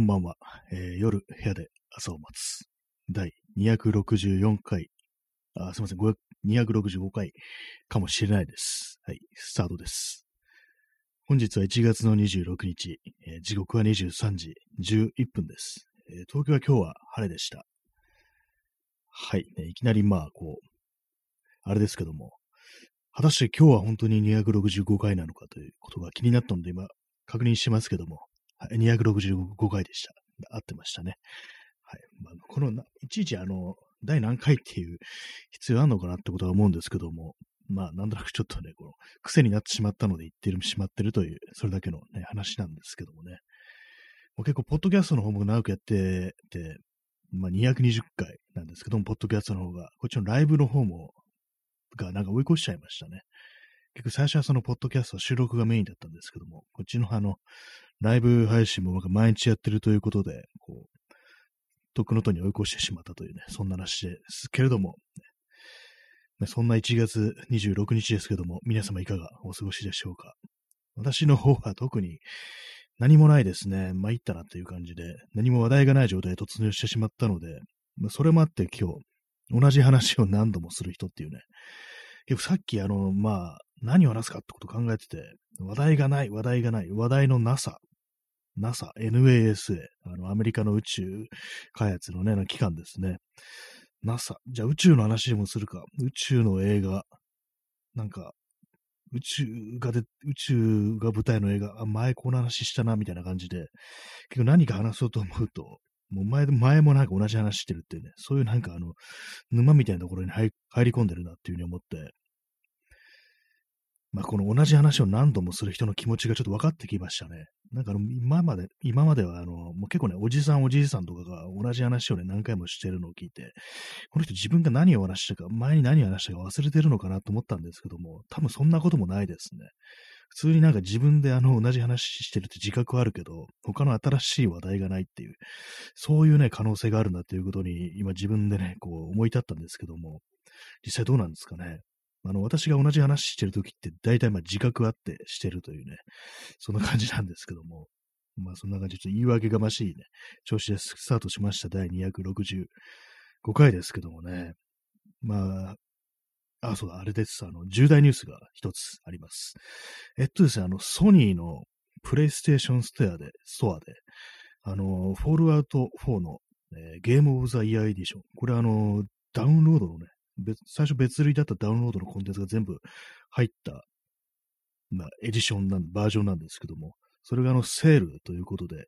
こんばんは、えー夜、部屋で朝を待つ。第264回、あ、すいません、5 265回。かもしれないです。はい、スタートです。本日は1月の26日、えー時刻は23時11分です、えー東京は今日は晴れでした。はい、ねいきなりまあ、こう、あれですけども、果たして今日は本当に265回なのかということが気になったので今、確認してますけども、はい、265回でした。合ってましたね。はい。まあ、この、いちいちあの、第何回っていう必要あるのかなってことは思うんですけども、まあ、なんとなくちょっとね、この、癖になってしまったので言ってる、しまってるという、それだけのね、話なんですけどもね。もう結構、ポッドキャストの方も長くやってて、まあ、220回なんですけども、ポッドキャストの方が、こっちのライブの方も、がなんか追い越しちゃいましたね。結局最初はそのポッドキャスト収録がメインだったんですけども、こっちのあの、ライブ配信も毎日やってるということで、こう、とっくのとに追い越してしまったというね、そんな話ですけれども、そんな1月26日ですけども、皆様いかがお過ごしでしょうか。私の方は特に何もないですね。参ったなっていう感じで、何も話題がない状態で突入してしまったので、それもあって今日、同じ話を何度もする人っていうね、結構さっきあの、まあ、何を話すかってこと考えてて、話題がない、話題がない、話題のなさ、NASA、NASA、あの、アメリカの宇宙開発のね、の機関ですね。NASA、じゃあ宇宙の話でもするか。宇宙の映画、なんか、宇宙がで、宇宙が舞台の映画、あ、前この話したな、みたいな感じで、結構何か話そうと思うと、もう前、前もなんか同じ話してるっていうね、そういうなんかあの、沼みたいなところに入り込んでるなっていうふうに思って、まあ、この同じ話を何度もする人の気持ちがちょっと分かってきましたね。なんかあの、今まで、今まではあの、もう結構ね、おじさんおじいさんとかが同じ話をね、何回もしてるのを聞いて、この人自分が何を話したか、前に何を話したか忘れてるのかなと思ったんですけども、多分そんなこともないですね。普通になんか自分であの、同じ話してるって自覚はあるけど、他の新しい話題がないっていう、そういうね、可能性があるんだっていうことに、今自分でね、こう思い立ったんですけども、実際どうなんですかね。あの、私が同じ話してるときって、大体まあ自覚あってしてるというね、そんな感じなんですけども、まあそんな感じ、ちょっと言い訳がましいね、調子でスタートしました第265回ですけどもね、まあ、あ、そうだ、あれです。あの、重大ニュースが一つあります。えっとですね、あの、ソニーのプレイステーションストアで、ストアで、あの、フォールアウト4の、えーゲームオブザイヤーエディション。これあの、ダウンロードのね、最初別売だったダウンロードのコンテンツが全部入った、まあ、エディションなん、バージョンなんですけども、それがあの、セールということで、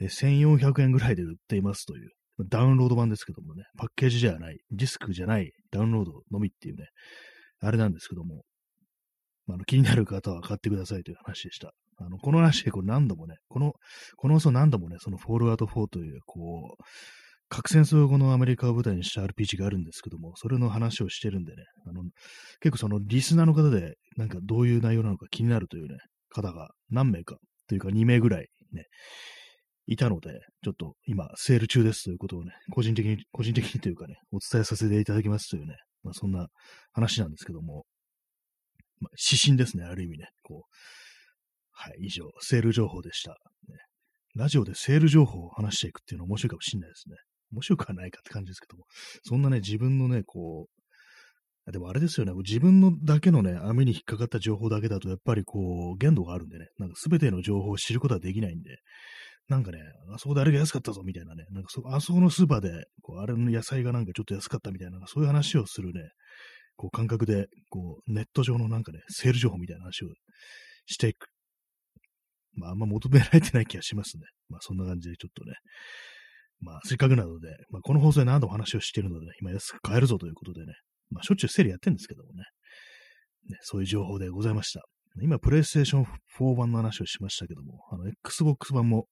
え1400円ぐらいで売っていますという、ダウンロード版ですけどもね、パッケージじゃない、ディスクじゃない、ダウンロードのみっていうね、あれなんですけども、まあ、の気になる方は買ってくださいという話でした。あの、この話でこれ何度もね、この、この放送何度もね、そのフォールアウト4という、こう、核戦争後のアメリカを舞台にした RPG があるんですけども、それの話をしてるんでね、あの、結構そのリスナーの方で、なんかどういう内容なのか気になるというね、方が何名か、というか2名ぐらいね、いたので、ちょっと今、セール中ですということをね、個人的に、個人的にというかね、お伝えさせていただきますというね、まあそんな話なんですけども、まあ、指針ですね、ある意味ね、こう、はい、以上、セール情報でした。ね、ラジオでセール情報を話していくっていうのは面白いかもしれないですね。面白くはないかって感じですけども、そんなね、自分のね、こう、でもあれですよね、自分のだけのね、網に引っかかった情報だけだと、やっぱりこう、限度があるんでね、なんか全ての情報を知ることはできないんで、なんかね、あそこであれが安かったぞみたいなね、なんかそあそこのスーパーで、こう、あれの野菜がなんかちょっと安かったみたいな、そういう話をするね、こう、感覚で、こう、ネット上のなんかね、セール情報みたいな話をしていく。まあ、あんま求められてない気がしますね。まあ、そんな感じでちょっとね、まあ、せっかくなので、まあ、この放送で何度も話をしているので、今安く買えるぞということでね、まあ、しょっちゅうセールやってるんですけどもね、ね、そういう情報でございました。今、プレイステーション4版の話をしましたけども、あの、Xbox 版も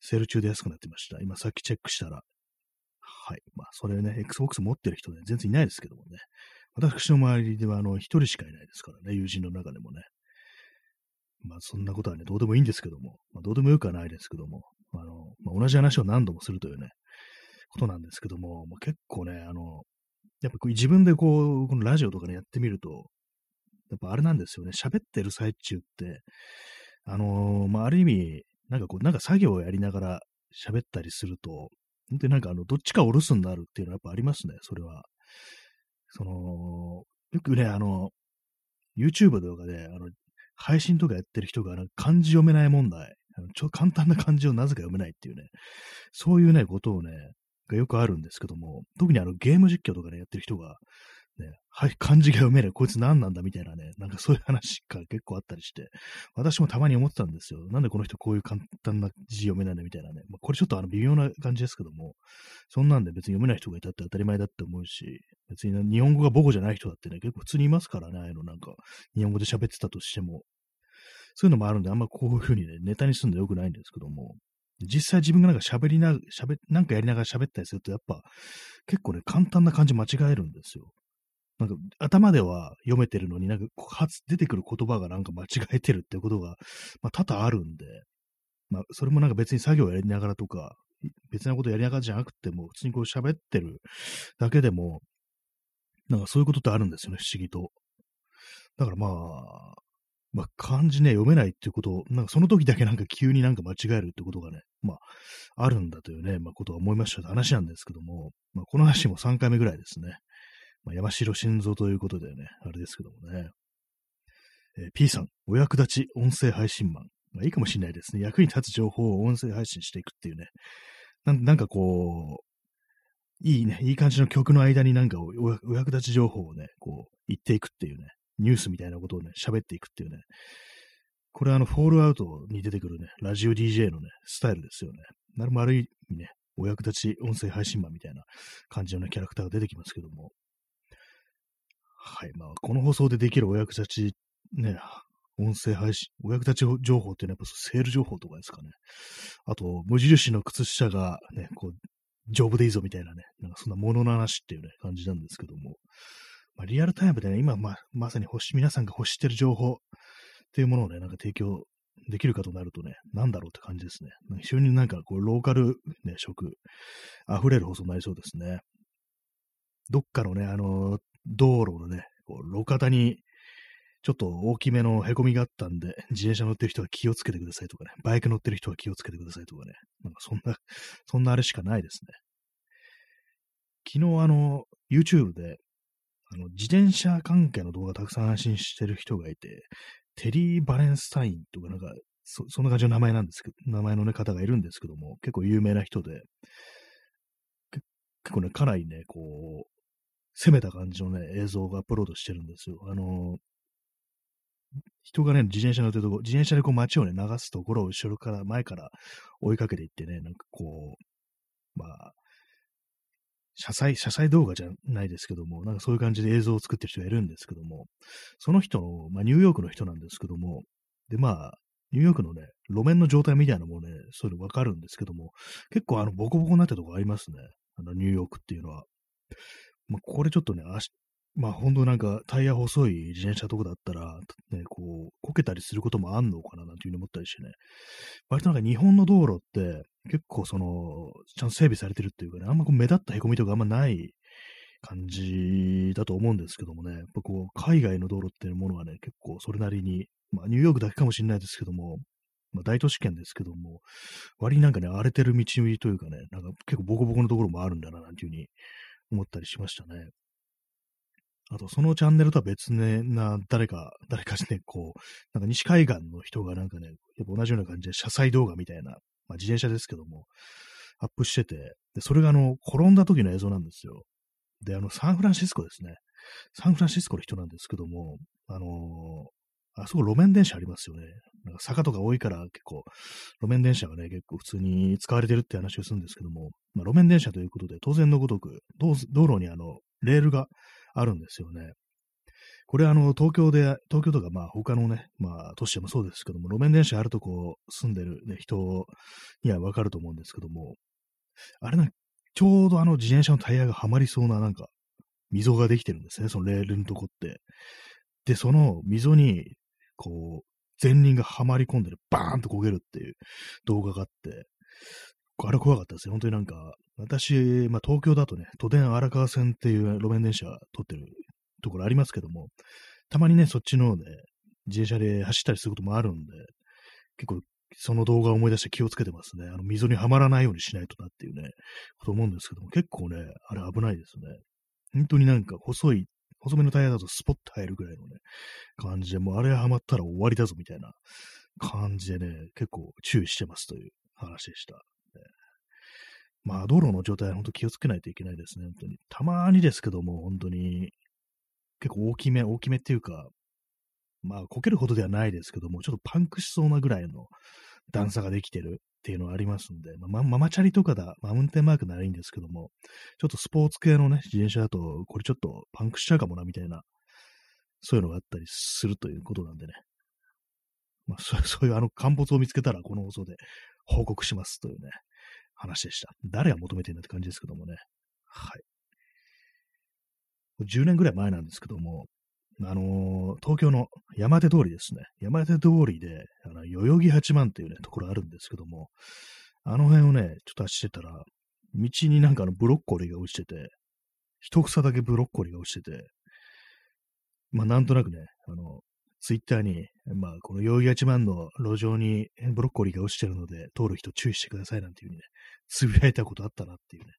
セール中で安くなってました。今、さっきチェックしたら、はい。まあ、それね、Xbox 持ってる人ね、全然いないですけどもね。私の周りでは、あの、一人しかいないですからね、友人の中でもね。まあ、そんなことはね、どうでもいいんですけども、まあ、どうでもよくはないですけども、あの、まあ、同じ話を何度もするというね、ことなんですけども、まあ、結構ね、あの、やっぱこう自分でこう、このラジオとかね、やってみると、やっぱあれなんですよね、喋ってる最中って、あのまあ、ある意味、なんかこう、なんか作業をやりながら喋ったりすると、本当になんかあの、どっちかお留守になるっていうのはやっぱありますね、それは。その、よくね、あの、YouTube とかで、あの、配信とかやってる人が漢字読めない問題、ちょ簡単な漢字をなぜか読めないっていうね、そういうね、ことをね、がよくあるんですけども、特にあのゲーム実況とかね、やってる人が、ね、はい、漢字が読めない、こいつ何なんだみたいなね、なんかそういう話が結構あったりして、私もたまに思ってたんですよ。なんでこの人こういう簡単な字読めないのみたいなね。まあ、これちょっとあの微妙な感じですけども、そんなんで別に読めない人がいたって当たり前だって思うし、別に日本語が母語じゃない人だってね、結構普通にいますからね、ああいうのなんか、日本語で喋ってたとしても。そういうのもあるんで、あんまこういうふうにね、ネタにするのよくないんですけども、実際自分がなんか喋りな、喋、なんかやりながら喋ったりすると、やっぱ結構ね、簡単な漢字間違えるんですよ。なんか頭では読めてるのになんか発出てくる言葉がなんか間違えてるってことが、まあ、多々あるんで、まあ、それもなんか別に作業やりながらとか、別なことやりながらじゃなくても、普通にこう喋ってるだけでも、なんかそういうことってあるんですよね、不思議と。だからまあ、まあ、漢字ね、読めないっていうことを、なんかその時だけなんか急になんか間違えるってことがね、まあ、あるんだというね、まあ、ことは思いましたって話なんですけども、まあ、この話も3回目ぐらいですね。まあ、山城心臓ということでね、あれですけどもね。えー、P さん、お役立ち音声配信マン。まあ、いいかもしれないですね。役に立つ情報を音声配信していくっていうね。なんなんかこう、いいね、いい感じの曲の間になんかお役立ち情報をね、こう、言っていくっていうね、ニュースみたいなことをね、喋っていくっていうね。これあの、フォールアウトに出てくるね、ラジオ DJ のね、スタイルですよね。なるもある意味ね、お役立ち音声配信マンみたいな感じのね、キャラクターが出てきますけども、はい。まあ、この放送でできるお役立ち、ね、音声配信、お役立ち情報っていうのはやっぱセール情報とかですかね。あと、無印の靴下がね、こう、丈夫でいいぞみたいなね、なんかそんなものの話っていうね、感じなんですけども、まあ、リアルタイムでね、今、まあ、まさに欲し、皆さんが欲してる情報っていうものをね、なんか提供できるかとなるとね、なんだろうって感じですね。非常になんかこう、ローカルね、食、溢れる放送になりそうですね。どっかのね、あの、道路のね、こう路肩にちょっと大きめの凹みがあったんで、自転車乗ってる人は気をつけてくださいとかね、バイク乗ってる人は気をつけてくださいとかね、なんかそんな、そんなあれしかないですね。昨日あの、YouTube で、あの、自転車関係の動画たくさん配信してる人がいて、テリー・バレンスタインとかなんか、そそんな感じの名前なんですけど、名前のね、方がいるんですけども、結構有名な人で、結構ね、かなりね、こう、攻めた感じのね、映像がアップロードしてるんですよ。あの人がね、自転車乗ってるとこ、自転車でこう街をね、流すところを後ろから、前から追いかけていってね、なんかこう、まあ、車載、車載動画じゃないですけども、なんかそういう感じで映像を作ってる人がいるんですけども、その人の、まあ、ニューヨークの人なんですけども、で、まあ、ニューヨークのね、路面の状態みたいなのもね、そういうのわかるんですけども、結構あの、ボコボコになってるとこありますね。あの、ニューヨークっていうのは。まあ、これちょっとね、まあ、ほんとなんか、タイヤ細い自転車とかだったら、ね、こう、こけたりすることもあんのかななんていうふうに思ったりしてね。割となんか日本の道路って、結構その、ちゃんと整備されてるっていうかね、あんまこう目立った凹みとかあんまない感じだと思うんですけどもね、やっぱこう、海外の道路っていうものはね、結構それなりに、まあ、ニューヨークだけかもしれないですけども、まあ、大都市圏ですけども、割になんかね、荒れてる道というかね、なんか結構ボコボコのところもあるんだな、なんていうふうに思ったりしましたね。あと、そのチャンネルとは別ね、な、誰か、誰かね、こう、なんか西海岸の人がなんかね、やっぱ同じような感じで車載動画みたいな、まあ自転車ですけども、アップしてて、で、それがあの、転んだ時の映像なんですよ。で、あの、サンフランシスコですね。サンフランシスコの人なんですけども、あのー、あそこ路面電車ありますよね。なんか坂とか多いから結構、路面電車がね、結構普通に使われてるって話をするんですけども、まあ、路面電車ということで、当然のごとく、道路にあの、レールがあるんですよね。これあの、東京で、東京とかまあ他のね、まあ都市でもそうですけども、路面電車あるとこ住んでる、ね、人にはわかると思うんですけども、あれな、ちょうどあの自転車のタイヤがはまりそうななんか、溝ができてるんですね、そのレールのとこって。で、その溝にこう、前輪がはまり込んでる、バーンと焦げるっていう動画があって、あれ怖かったですよ。本当になんか、私、まあ東京だとね、都電荒川線っていう路面電車通ってるところありますけども、たまにね、そっちのね、自転車で走ったりすることもあるんで、結構その動画を思い出して気をつけてますね。あの、溝にはまらないようにしないとなっていうね、こと思うんですけども、結構ね、あれ危ないですね。本当になんか細い、細めのタイヤだとスポッと入るぐらいのね、感じで、もうあれはまったら終わりだぞみたいな感じでね、結構注意してますという話でした。まあ、道路の状態は本当気をつけないといけないですね、本当に。たまにですけども、本当に、結構大きめ、大きめっていうか、まあ、こけるほどではないですけども、ちょっとパンクしそうなぐらいの段差ができてるっていうのはありますんで、まあ、ママチャリとかだ、マウンテンマークならいいんですけども、ちょっとスポーツ系のね、自転車だと、これちょっとパンクしちゃうかもな、みたいな、そういうのがあったりするということなんでね。まあ、そ ういうあの陥没を見つけたら、この放送で報告しますというね、話でした。誰が求めてるんだって感じですけどもね。はい。10年ぐらい前なんですけども、あのー、東京の山手通りですね。山手通りで、あの代々木八幡っていうね、ところあるんですけども、あの辺をね、ちょっと走ってたら、道になんかあのブロッコリーが落ちてて、一房だけブロッコリーが落ちてて、まあなんとなくね、あの、ツイッターに、まあこの代々木八幡の路上にブロッコリーが落ちてるので、通る人注意してくださいなんていう風にね、つぶやいたことあったなっていうね、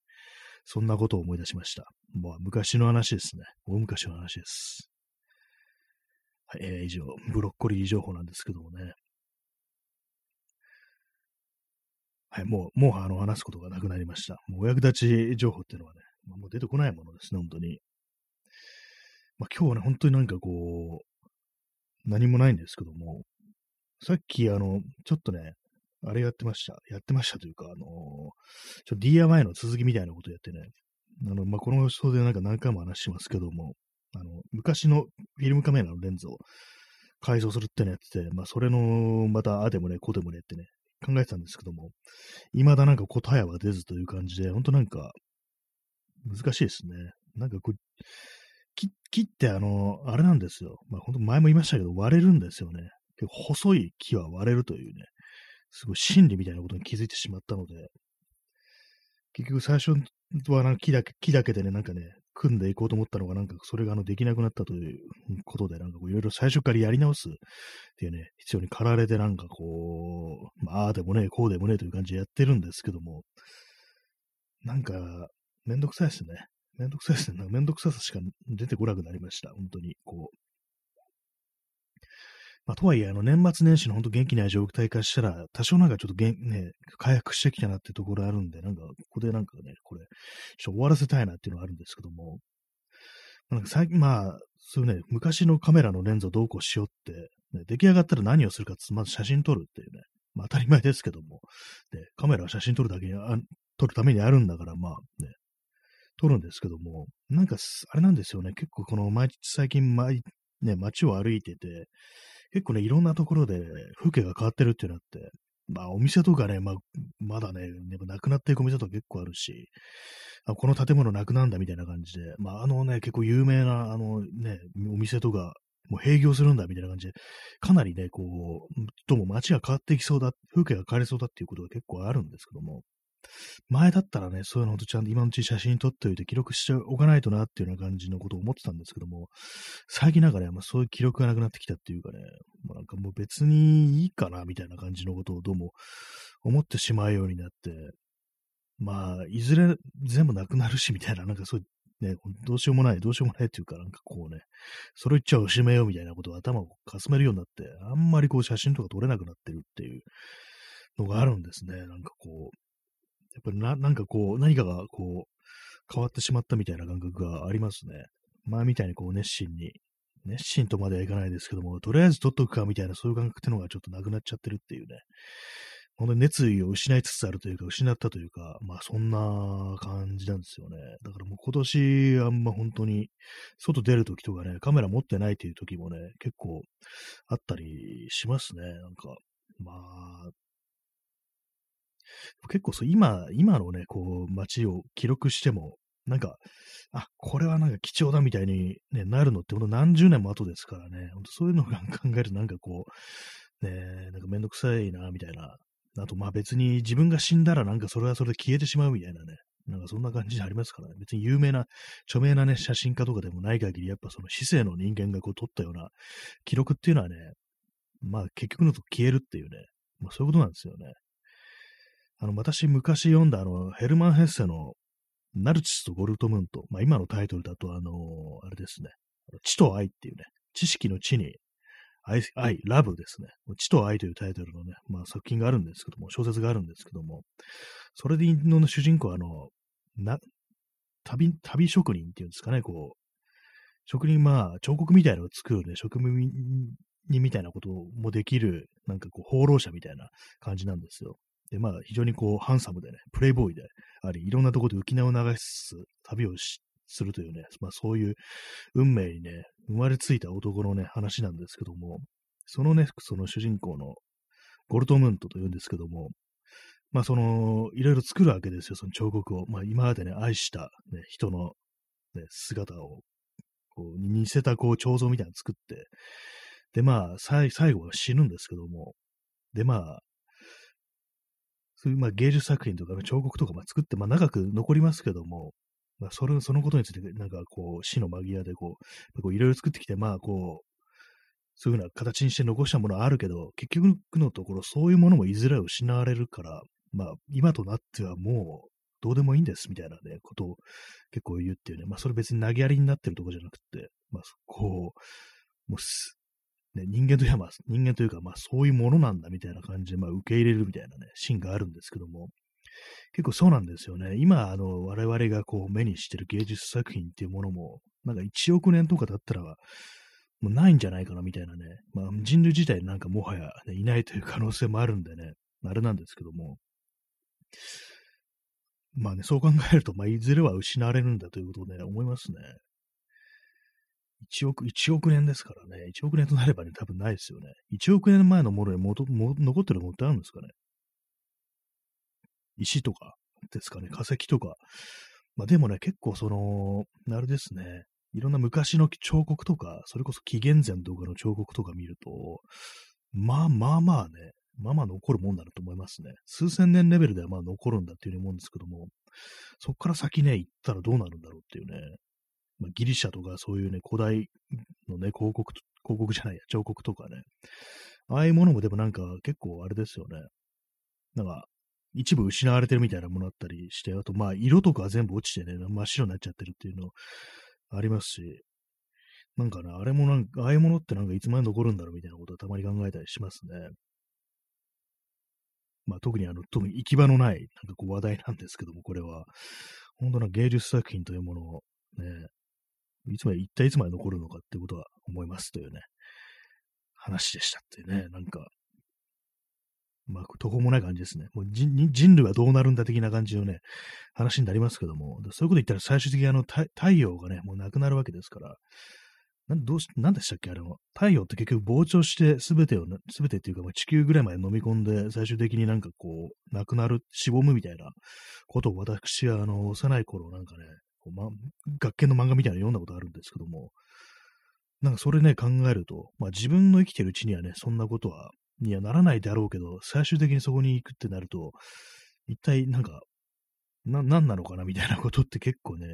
そんなことを思い出しました。まあ昔の話ですね。大昔の話です。はい、えー、以上、ブロッコリー情報なんですけどもね。はい、もう、もうあの話すことがなくなりました。もうお役立ち情報っていうのはね、まあ、もう出てこないものですね、本当に。まあ今日はね、本当になんかこう、何もないんですけども、さっきあの、ちょっとね、あれやってました。やってましたというか、あのー、ちょっと DIY の続きみたいなことやってね、あの、まあ、この放送でなんか何回も話しますけども、あの、昔のフィルムカメラのレンズを改造するってのやってて、まあ、それの、また、あでもね、こうでもねってね、考えてたんですけども、未だなんか答えは出ずという感じで、ほんとなんか、難しいですね。なんかこう、木ってあの、あれなんですよ。まあ本当前も言いましたけど、割れるんですよね。結構細い木は割れるというね、すごい真理みたいなことに気づいてしまったので、結局最初はなんか木だけ、木だけでね、なんかね、組んでいこうと思ったのが、なんかそれがあのできなくなったということで、なんかいろいろ最初からやり直すっていうね、必要に駆られてなんかこう、まあ、あでもね、こうでもねという感じでやってるんですけども、なんか、めんどくさいですね。めんどくさいですね。なんかめんどくささしか出てこなくなりました。本当に、こう。まあ、とはいえ、あの、年末年始の本当元気ない状態化したら、多少なんかちょっとげん、ね、回復してきたなってところあるんで、なんか、ここでなんかね、これ、ちょっと終わらせたいなっていうのがあるんですけども、なんか最近、まあ、そういうね、昔のカメラのレンズをどうこうしようって、ね、出来上がったら何をするかってまず写真撮るっていうね、まあ当たり前ですけども、で、カメラは写真撮るだけにあ、撮るためにあるんだから、まあね、撮るんですけども、なんか、あれなんですよね、結構この毎日最近、毎、ね、街を歩いてて、結構ね、いろんなところで風景が変わってるっていうのあって、まあお店とかね、まあ、まだね、なくなっていくお店とか結構あるし、あこの建物なくなんだみたいな感じで、まああのね、結構有名なあのね、お店とか、もう閉業するんだみたいな感じで、かなりね、こう、どうも街が変わっていきそうだ、風景が変わりそうだっていうことが結構あるんですけども、前だったらね、そういうのをちゃんと今のうちに写真撮っておいて記録しておかないとなっていうような感じのことを思ってたんですけども、最近なんかね、まあ、そういう記録がなくなってきたっていうかね、まあ、なんかもう別にいいかなみたいな感じのことをどうも思ってしまうようになって、まあ、いずれ全部なくなるしみたいな、なんかそういうね、どうしようもない、どうしようもないっていうか、なんかこうね、それ言っちゃおしめようみたいなことを頭をかすめるようになって、あんまりこう写真とか撮れなくなってるっていうのがあるんですね。なんかこう、やっぱりな、なんかこう、何かがこう、変わってしまったみたいな感覚がありますね。前みたいにこう熱心に、熱心とまではいかないですけども、とりあえず取っとくかみたいなそういう感覚ってのがちょっとなくなっちゃってるっていうね。本当に熱意を失いつつあるというか、失ったというか、まあそんな感じなんですよね。だからもう今年あんま本当に、外出るときとかね、カメラ持ってないという時もね、結構あったりしますね。なんか、まあ、結構そう、今、今のね、こう、街を記録しても、なんか、あ、これはなんか貴重だみたいに、ね、なるのってほんと何十年も後ですからね、ほんとそういうのを考えるとなんかこう、ね、なんかめんどくさいな、みたいな。あと、まあ別に自分が死んだらなんかそれはそれで消えてしまうみたいなね。なんかそんな感じでありますからね。別に有名な、著名なね、写真家とかでもない限り、やっぱその市政の人間がこう撮ったような記録っていうのはね、まあ結局のと消えるっていうね、まあ、そういうことなんですよね。あの、私昔読んだあの、ヘルマン・ヘッセのナルチスとゴルトムント、まあ、今のタイトルだと、あのあれですね、知と愛っていうね、知識の知に愛、愛、ラブですね。知と愛というタイトルのね、まあ、作品があるんですけども、小説があるんですけども、それでの主人公は、あの、な、旅、旅職人っていうんですかね、こう、職人、まあ、彫刻みたいなのを作るね、職人みたいなこともできる、なんかこう、放浪者みたいな感じなんですよ。で、まあ、非常にこう、ハンサムでね、プレイボーイであり、いろんなところで浮き名を流しつつ、旅をするというね、まあ、そういう運命にね、生まれついた男のね、話なんですけども、そのね、その主人公のゴルトムントというんですけども、まあその、いろいろ作るわけですよ、その彫刻を。まあ今までね、愛した、ね、人の、ね、姿を、こう、似せたこう、彫像みたいなの作って、でまあ、最後は死ぬんですけども、でまあ、そういうまあ芸術作品とか、ね、彫刻とかまあ作って、まあ長く残りますけども、まあそれ、そのことについて、なんかこう、死の間際でこう、いろいろ作ってきて、まあこう、そういうふうな形にして残したものはあるけど、結局のところそういうものもいずれ失われるから、まあ今となってはもうどうでもいいんですみたいなね、ことを結構言うっていうね、まあそれ別に投げやりになってるとこじゃなくて、まあこう、もうね、人間といえば、人間というか、まあそういうものなんだみたいな感じで、まあ受け入れるみたいなね、シーンがあるんですけども、結構そうなんですよね。今、あの、我々がこう目にしてる芸術作品っていうものも、なんか1億年とかだったら、もうないんじゃないかなみたいなね。まあ人類自体なんかもはや、ね、いないという可能性もあるんでね、あれなんですけども。まあね、そう考えると、まあ、いずれは失われるんだということで、ね、思いますね。1億、1億年ですからね。1億年となればね、多分ないですよね。1億年前のものに元も残ってるものってあるんですかね。石とかですかね。化石とか。まあでもね、結構その、あれですね。いろんな昔の彫刻とか、それこそ紀元前とかの彫刻とか見ると、まあまあまあね、まあまあ残るもんだなと思いますね。数千年レベルではまあ残るんだっていうふうに思うんですけども、そこから先ね、行ったらどうなるんだろうっていうね、まあ、ギリシャとかそういうね、古代のね、広告、広告じゃないや、彫刻とかね、ああいうものもでもなんか結構あれですよね。なんか、一部失われてるみたいなものあったりして、あとまあ色とか全部落ちてね、真っ白になっちゃってるっていうのありますし、なんかね、あれもなんか、ああいうものってなんかいつまで残るんだろうみたいなことはたまに考えたりしますね。まあ特にあの、特に行き場のない、なんかこう話題なんですけども、これは、本当な芸術作品というものをね、いつまで、一体いつまで残るのかってことは思いますというね、話でしたってね、なんか、まあ、途方もない感じですね。もう人類はどうなるんだ的な感じのね、話になりますけども、そういうこと言ったら最終的にあの太陽がね、もうなくなるわけですから、なんどうし、なんでしたっけ？あれは。太陽って結局膨張してすべてを、すべてっていうか、地球ぐらいまで飲み込んで、最終的になんかこう、なくなる、しぼむみたいなことを私は、あの、幼い頃なんかね、こうま、学研の漫画みたいなの読んだことあるんですけども、なんかそれね、考えると、まあ自分の生きてるうちにはね、そんなことはにはならないであろうけど、最終的にそこに行くってなると、一体なんか、な、なんなのかなみたいなことって結構ね、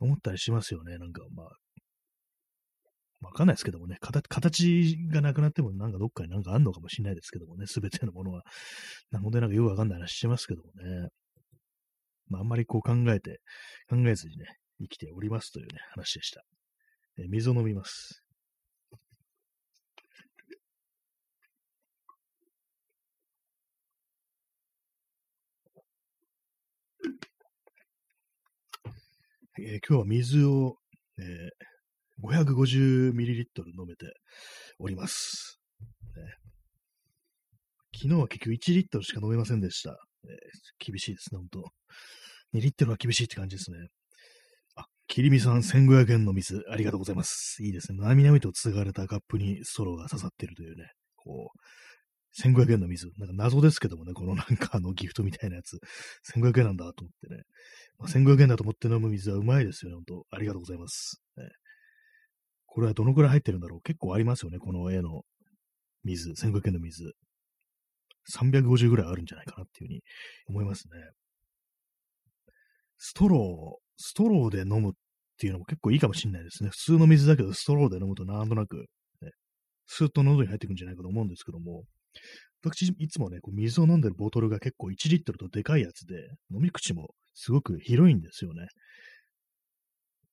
思ったりしますよね。なんかまあ、わかんないですけどもね、形がなくなってもなんかどっかになんかあんのかもしれないですけどもね、すべてのものは。なのでなんかよくわかんない話してますけどもね。まああんまりこう考えて、考えずにね、生きておりますというね、話でした。え水を飲みます。えー、今日は水を、えー、550ml 飲めております、ね。昨日は結局1リットルしか飲めませんでした。えー、厳しいですね、ほんと。2リットルは厳しいって感じですね。あ、きりみさん1500円の水、ありがとうございます。いいですね。なみなみと継がれたカップにストロが刺さってるというね、こう、1500円の水。なんか謎ですけどもね、このなんかあのギフトみたいなやつ。1500円なんだと思ってね。まあ、1500円だと思って飲む水はうまいですよね、本当ありがとうございます。ね、これはどのくらい入ってるんだろう結構ありますよね、この絵の水。1500円の水。350ぐらいあるんじゃないかなっていうふうに思いますね。ストロー、ストローで飲むっていうのも結構いいかもしれないですね。普通の水だけどストローで飲むとなんとなく、ね、スーッと喉に入ってくるんじゃないかと思うんですけども、私、いつもね、こう水を飲んでるボトルが結構1リットルとでかいやつで、飲み口もすごく広いんですよね。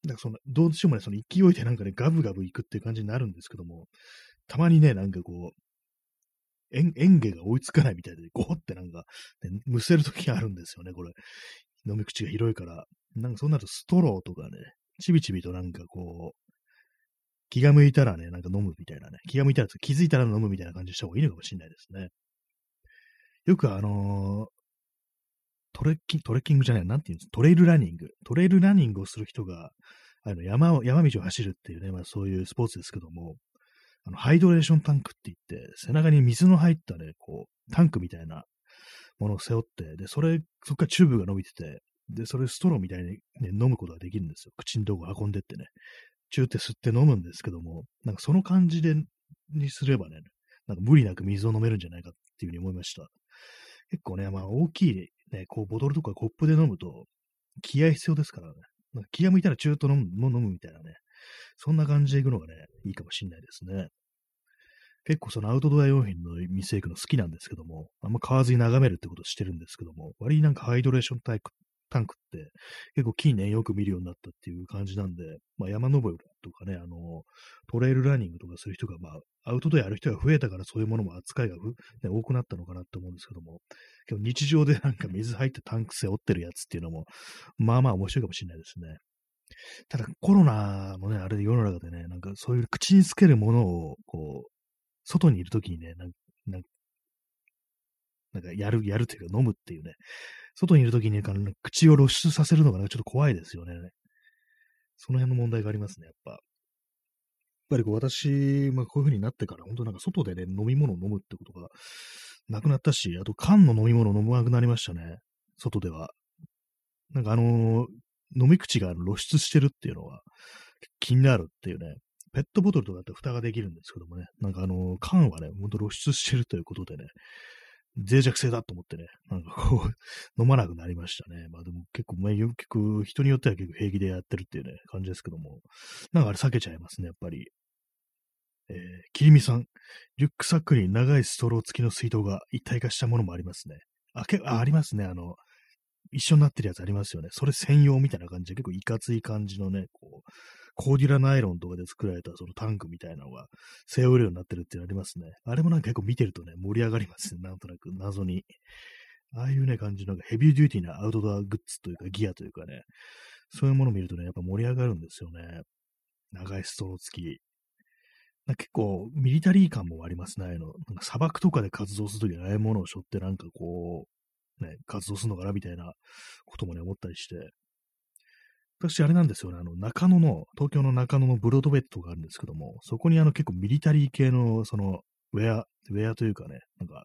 だからその、どうしてもね、その勢いでなんかね、ガブガブいくっていう感じになるんですけども、たまにね、なんかこう、えん嚥下が追いつかないみたいで、ゴーってなんか、ね、むせるときがあるんですよね、これ。飲み口が広いから。なんかそうなるとストローとかね、ちびちびとなんかこう、気が向いたらね、なんか飲むみたいなね、気が向いたら気づいたら飲むみたいな感じした方がいいのかもしれないですね。よくあのー、トレッキング、トレッキングじゃない、なんていうんですトレイルランニング。トレイルランニングをする人が、あの山を、山道を走るっていうね、まあそういうスポーツですけども、あの、ハイドレーションタンクって言って、背中に水の入ったね、こう、タンクみたいなものを背負って、で、それ、そっからチューブが伸びてて、で、それストローみたいに、ね、飲むことができるんですよ。口のとこ運んでってね。チューって吸って飲むんですけども、なんかその感じで、にすればね、なんか無理なく水を飲めるんじゃないかっていうふうに思いました。結構ね、まあ大きいね、こうボトルとかコップで飲むと、気合必要ですからね。なんか気が向いたらチューッと飲む飲むみたいなね。そんな感じで行くのがね、いいかもしんないですね。結構そのアウトドア用品の店行くの好きなんですけども、あんま買わずに眺めるってことしてるんですけども、割になんかハイドレーションタイプタンクって結構近年よく見るようになったっていう感じなんで、まあ、山登りとかね、あの、トレイルランニングとかする人が、まあ、アウトドアやる人が増えたからそういうものも扱いが、ね、多くなったのかなって思うんですけども、日日常でなんか水入ってタンク背負ってるやつっていうのも、まあまあ面白いかもしれないですね。ただコロナもね、あれで世の中でね、なんかそういう口につけるものを、こう、外にいるときにね、なんなんかやる、やるというか飲むっていうね、外にいるときに口を露出させるのがちょっと怖いですよね。その辺の問題がありますね、やっぱ。やっぱりこう私、まあ、こういう風になってから、本当なんか外でね、飲み物を飲むってことがなくなったし、あと缶の飲み物を飲まなくなりましたね、外では。なんかあのー、飲み口が露出してるっていうのは気になるっていうね。ペットボトルとかだって蓋ができるんですけどもね、なんかあの、缶はね、ほんと露出してるということでね、脆弱性だと思ってね、なんかこう 飲まなくなりましたね。まあでも結構、まあ、結構人によっては結構平気でやってるっていうね、感じですけども、なんかあれ避けちゃいますね、やっぱり。えー、きりみさん、リュックサックに長いストロー付きの水筒が一体化したものもありますね。あ、けあありますね。あの、一緒になってるやつありますよね。それ専用みたいな感じで結構いかつい感じのね、こう、コーデュラナイロンとかで作られたそのタンクみたいなのが背負えるようになってるっていうのありますね。あれもなんか結構見てるとね、盛り上がりますね。なんとなく謎に。ああいうね、感じのヘビーデューティーなアウトドアグッズというかギアというかね、そういうものを見るとね、やっぱ盛り上がるんですよね。長いストロー付き。結構ミリタリー感もありますね。あのなんか砂漠とかで活動するときああいうものを背負ってなんかこう、ね、活動するのかなみたいなこともね、思ったりして。私、あれなんですよね、あの、中野の、東京の中野のブロードベッドがあるんですけども、そこにあの結構ミリタリー系の、その、ウェア、ウェアというかね、なんか、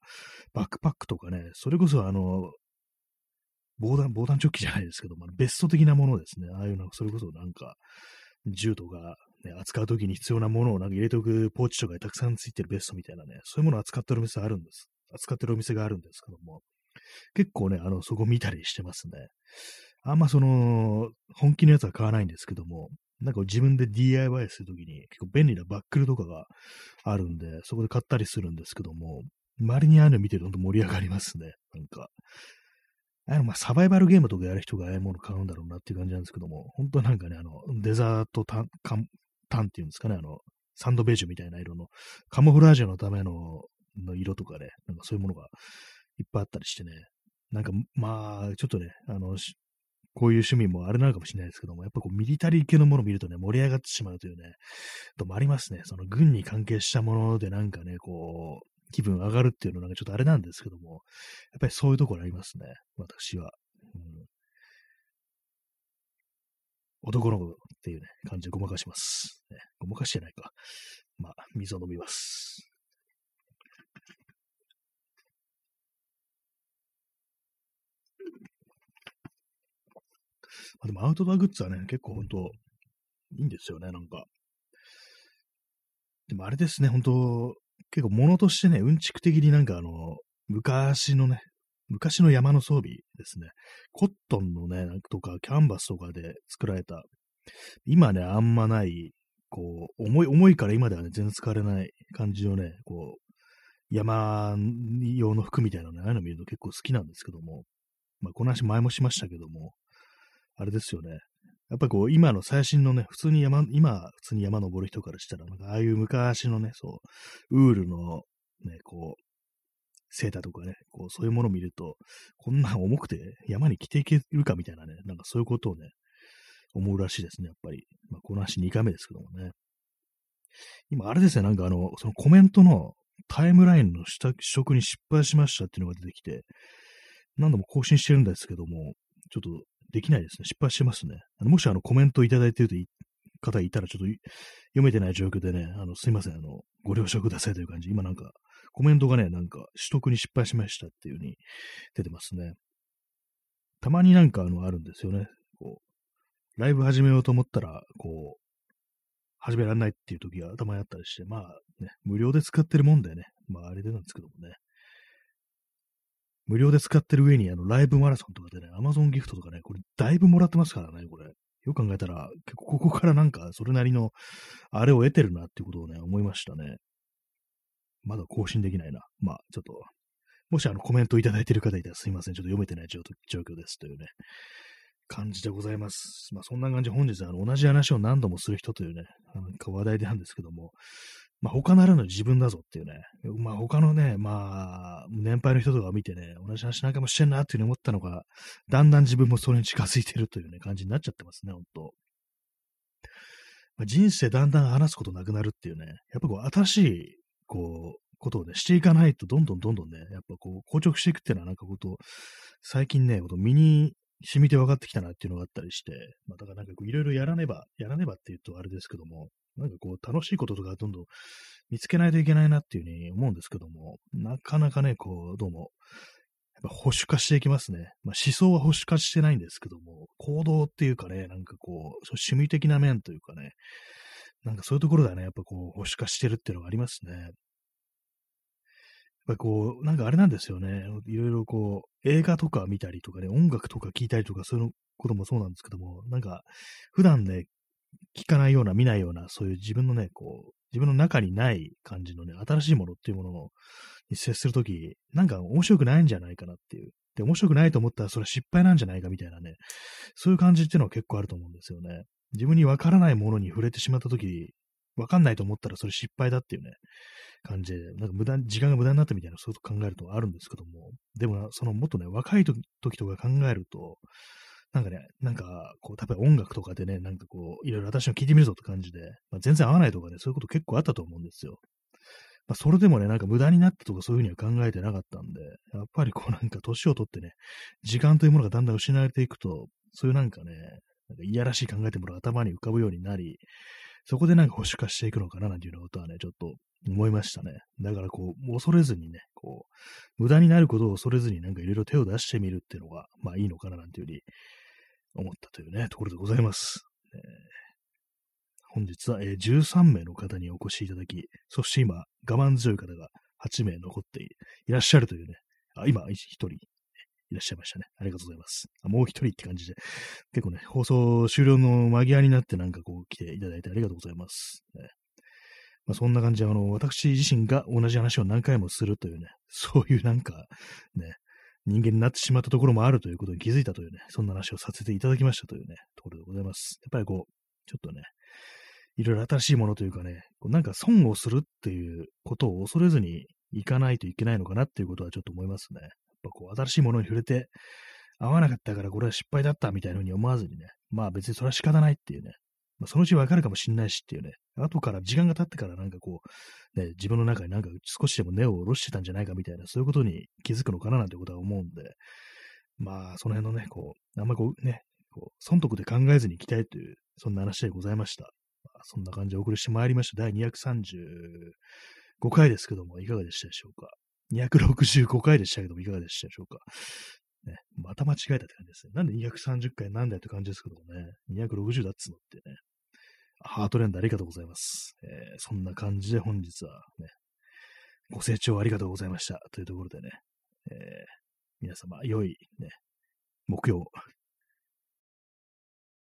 バックパックとかね、それこそあの、防弾、防弾チョッキじゃないですけども、ベスト的なものですね。ああいうの、それこそなんか、銃とか、ね、扱うときに必要なものをなんか入れておくポーチとかにたくさんついてるベストみたいなね、そういうものを扱ってるお店あるんです。扱ってるお店があるんですけども、結構ね、あの、そこ見たりしてますね。あんまその、本気のやつは買わないんですけども、なんか自分で DIY するときに結構便利なバックルとかがあるんで、そこで買ったりするんですけども、周りにああいうの見てると盛り上がりますね。なんか。あの、まあ、サバイバルゲームとかやる人がああいうもの買うんだろうなっていう感じなんですけども、本当なんかね、あの、デザートタン、タンタンっていうんですかね、あの、サンドベージュみたいな色の、カモフラージュのためのの色とかね、なんかそういうものがいっぱいあったりしてね、なんか、まあ、ちょっとね、あの、こういう趣味もあれなのかもしれないですけども、やっぱこうミリタリー系のものを見るとね、盛り上がってしまうというね、ともありますね。その軍に関係したものでなんかね、こう、気分上がるっていうのなんかちょっとあれなんですけども、やっぱりそういうところありますね、私は。うん、男の子っていうね、感じでごまかします。ね、ごまかしてないか。まあ、水を飲みます。あでもアウトドアグッズはね、結構本当いいんですよね、なんか。でもあれですね、本当結構物としてね、うんちく的になんかあの、昔のね、昔の山の装備ですね。コットンのね、とかキャンバスとかで作られた、今ね、あんまない、こう、重い、重いから今ではね、全然使われない感じのね、こう、山用の服みたいなね、ああいうの見るの結構好きなんですけども、まあ、この話前もしましたけども、あれですよね。やっぱりこう、今の最新のね、普通に山、今、普通に山登る人からしたら、なんかああいう昔のね、そう、ウールの、ね、こう、セーターとかね、こう、そういうものを見ると、こんな重くて山に着ていけるかみたいなね、なんかそういうことをね、思うらしいですね、やっぱり。まあ、この話2回目ですけどもね。今、あれですね、なんかあの、そのコメントのタイムラインの取得に失敗しましたっていうのが出てきて、何度も更新してるんですけども、ちょっとできないですね。失敗してますね。あのもしあのコメントいただいている方いたらちょっと読めてない状況でね、あの、すいません、あの、ご了承くださいという感じ。今なんか、コメントがね、なんか、取得に失敗しましたっていう風に出てますね。たまになんかあの、あるんですよね。こう、ライブ始めようと思ったら、こう、始められないっていう時がたまにあったりして、まあね、無料で使ってるもんでね、まああれでなんですけどもね。無料で使ってる上に、あの、ライブマラソンとかでね、アマゾンギフトとかね、これ、だいぶもらってますからね、これ。よく考えたら、結構ここからなんか、それなりの、あれを得てるなっていうことをね、思いましたね。まだ更新できないな。まあ、ちょっと、もしあの、コメントいただいてる方いたらすいません。ちょっと読めてない状況ですというね、感じでございます。まあ、そんな感じ本日はあの、同じ話を何度もする人というね、あの話題なんですけども、まあ、他ならぬ自分だぞっていうね、まあ、他のね、まあ、年配の人とか見てね、同じ話なんかもしてんなっていうふうに思ったのが、だんだん自分もそれに近づいてるというね、感じになっちゃってますね、ほんと。まあ、人生だんだん話すことなくなるっていうね、やっぱこう、新しい、こう、ことをね、していかないと、どんどんどんどんね、やっぱこう、硬直していくっていうのはなんかこと、最近ね、こと身に染みて分かってきたなっていうのがあったりして、まあ、だからなんかこう、いろいろやらねば、やらねばって言うとあれですけども、なんかこう、楽しいこととかどんどん見つけないといけないなっていうふうに思うんですけども、なかなかね、こう、どうも、やっぱ保守化していきますね。まあ、思想は保守化してないんですけども、行動っていうかね、なんかこう、趣味的な面というかね、なんかそういうところではね、やっぱこう、保守化してるっていうのがありますね。やっぱこう、なんかあれなんですよね。いろいろこう、映画とか見たりとかね、音楽とか聞いたりとか、そういうこともそうなんですけども、なんか、普段ね、聞かないような、見ないような、そういう自分のね、こう、自分の中にない感じのね、新しいものっていうものに接するとき、なんか面白くないんじゃないかなっていう。で、面白くないと思ったらそれ失敗なんじゃないかみたいなね、そういう感じっていうのは結構あると思うんですよね。自分にわからないものに触れてしまったとき、わかんないと思ったらそれ失敗だっていうね、感じで、なんか無駄、時間が無駄になったみたいな、そういうこと考えるとあるんですけども、でも、そのもっとね、若い時とか考えると、なんかね、なんか、こう、例えば音楽とかでね、なんかこう、いろいろ私の聞いてみるぞって感じで、まあ、全然合わないとかね、そういうこと結構あったと思うんですよ。まあ、それでもね、なんか無駄になったとかそういうふうには考えてなかったんで、やっぱりこうなんか年を取ってね、時間というものがだんだん失われていくと、そういうなんかね、なんかいやらしい考えてもらう頭に浮かぶようになり、そこでなんか保守化していくのかななんていうようなことはね、ちょっと思いましたね。だからこう、恐れずにね、こう、無駄になることを恐れずになんかいろいろ手を出してみるっていうのが、まあいいのかななんていうふうに思ったというね、ところでございます。えー、本日は、えー、13名の方にお越しいただき、そして今、我慢強い方が8名残っていらっしゃるというね、あ今、1人いらっしゃいましたね。ありがとうございます。あもう一人って感じで、結構ね、放送終了の間際になってなんかこう来ていただいてありがとうございます。ねまあ、そんな感じで、あの、私自身が同じ話を何回もするというね、そういうなんか、ね、人間になってしまったところもあるということに気づいたというね、そんな話をさせていただきましたというね、ところでございます。やっぱりこう、ちょっとね、いろいろ新しいものというかね、こうなんか損をするっていうことを恐れずにいかないといけないのかなっていうことはちょっと思いますね。やっぱこう、新しいものに触れて、合わなかったからこれは失敗だったみたいなふうに思わずにね、まあ別にそれは仕方ないっていうね、まあ、そのうちわかるかもしんないしっていうね、後から時間が経ってからなんかこう、ね、自分の中になんか少しでも根を下ろしてたんじゃないかみたいな、そういうことに気づくのかななんてことは思うんで、まあ、その辺のね、こう、あんまりこうね、こう、損得で考えずに行きたいという、そんな話でございました。まあ、そんな感じでお送りしてまいりました。第235回ですけども、いかがでしたでしょうか？265回でしたけども、いかがでしたでしょうか？ね、また間違えたって感じですね。なんで230回なんだよって感じですけどもね、260だっつのってね、ハートレンドありがとうございます。えー、そんな感じで本日はね、ご清聴ありがとうございました。というところでね、えー、皆様、良いね、木曜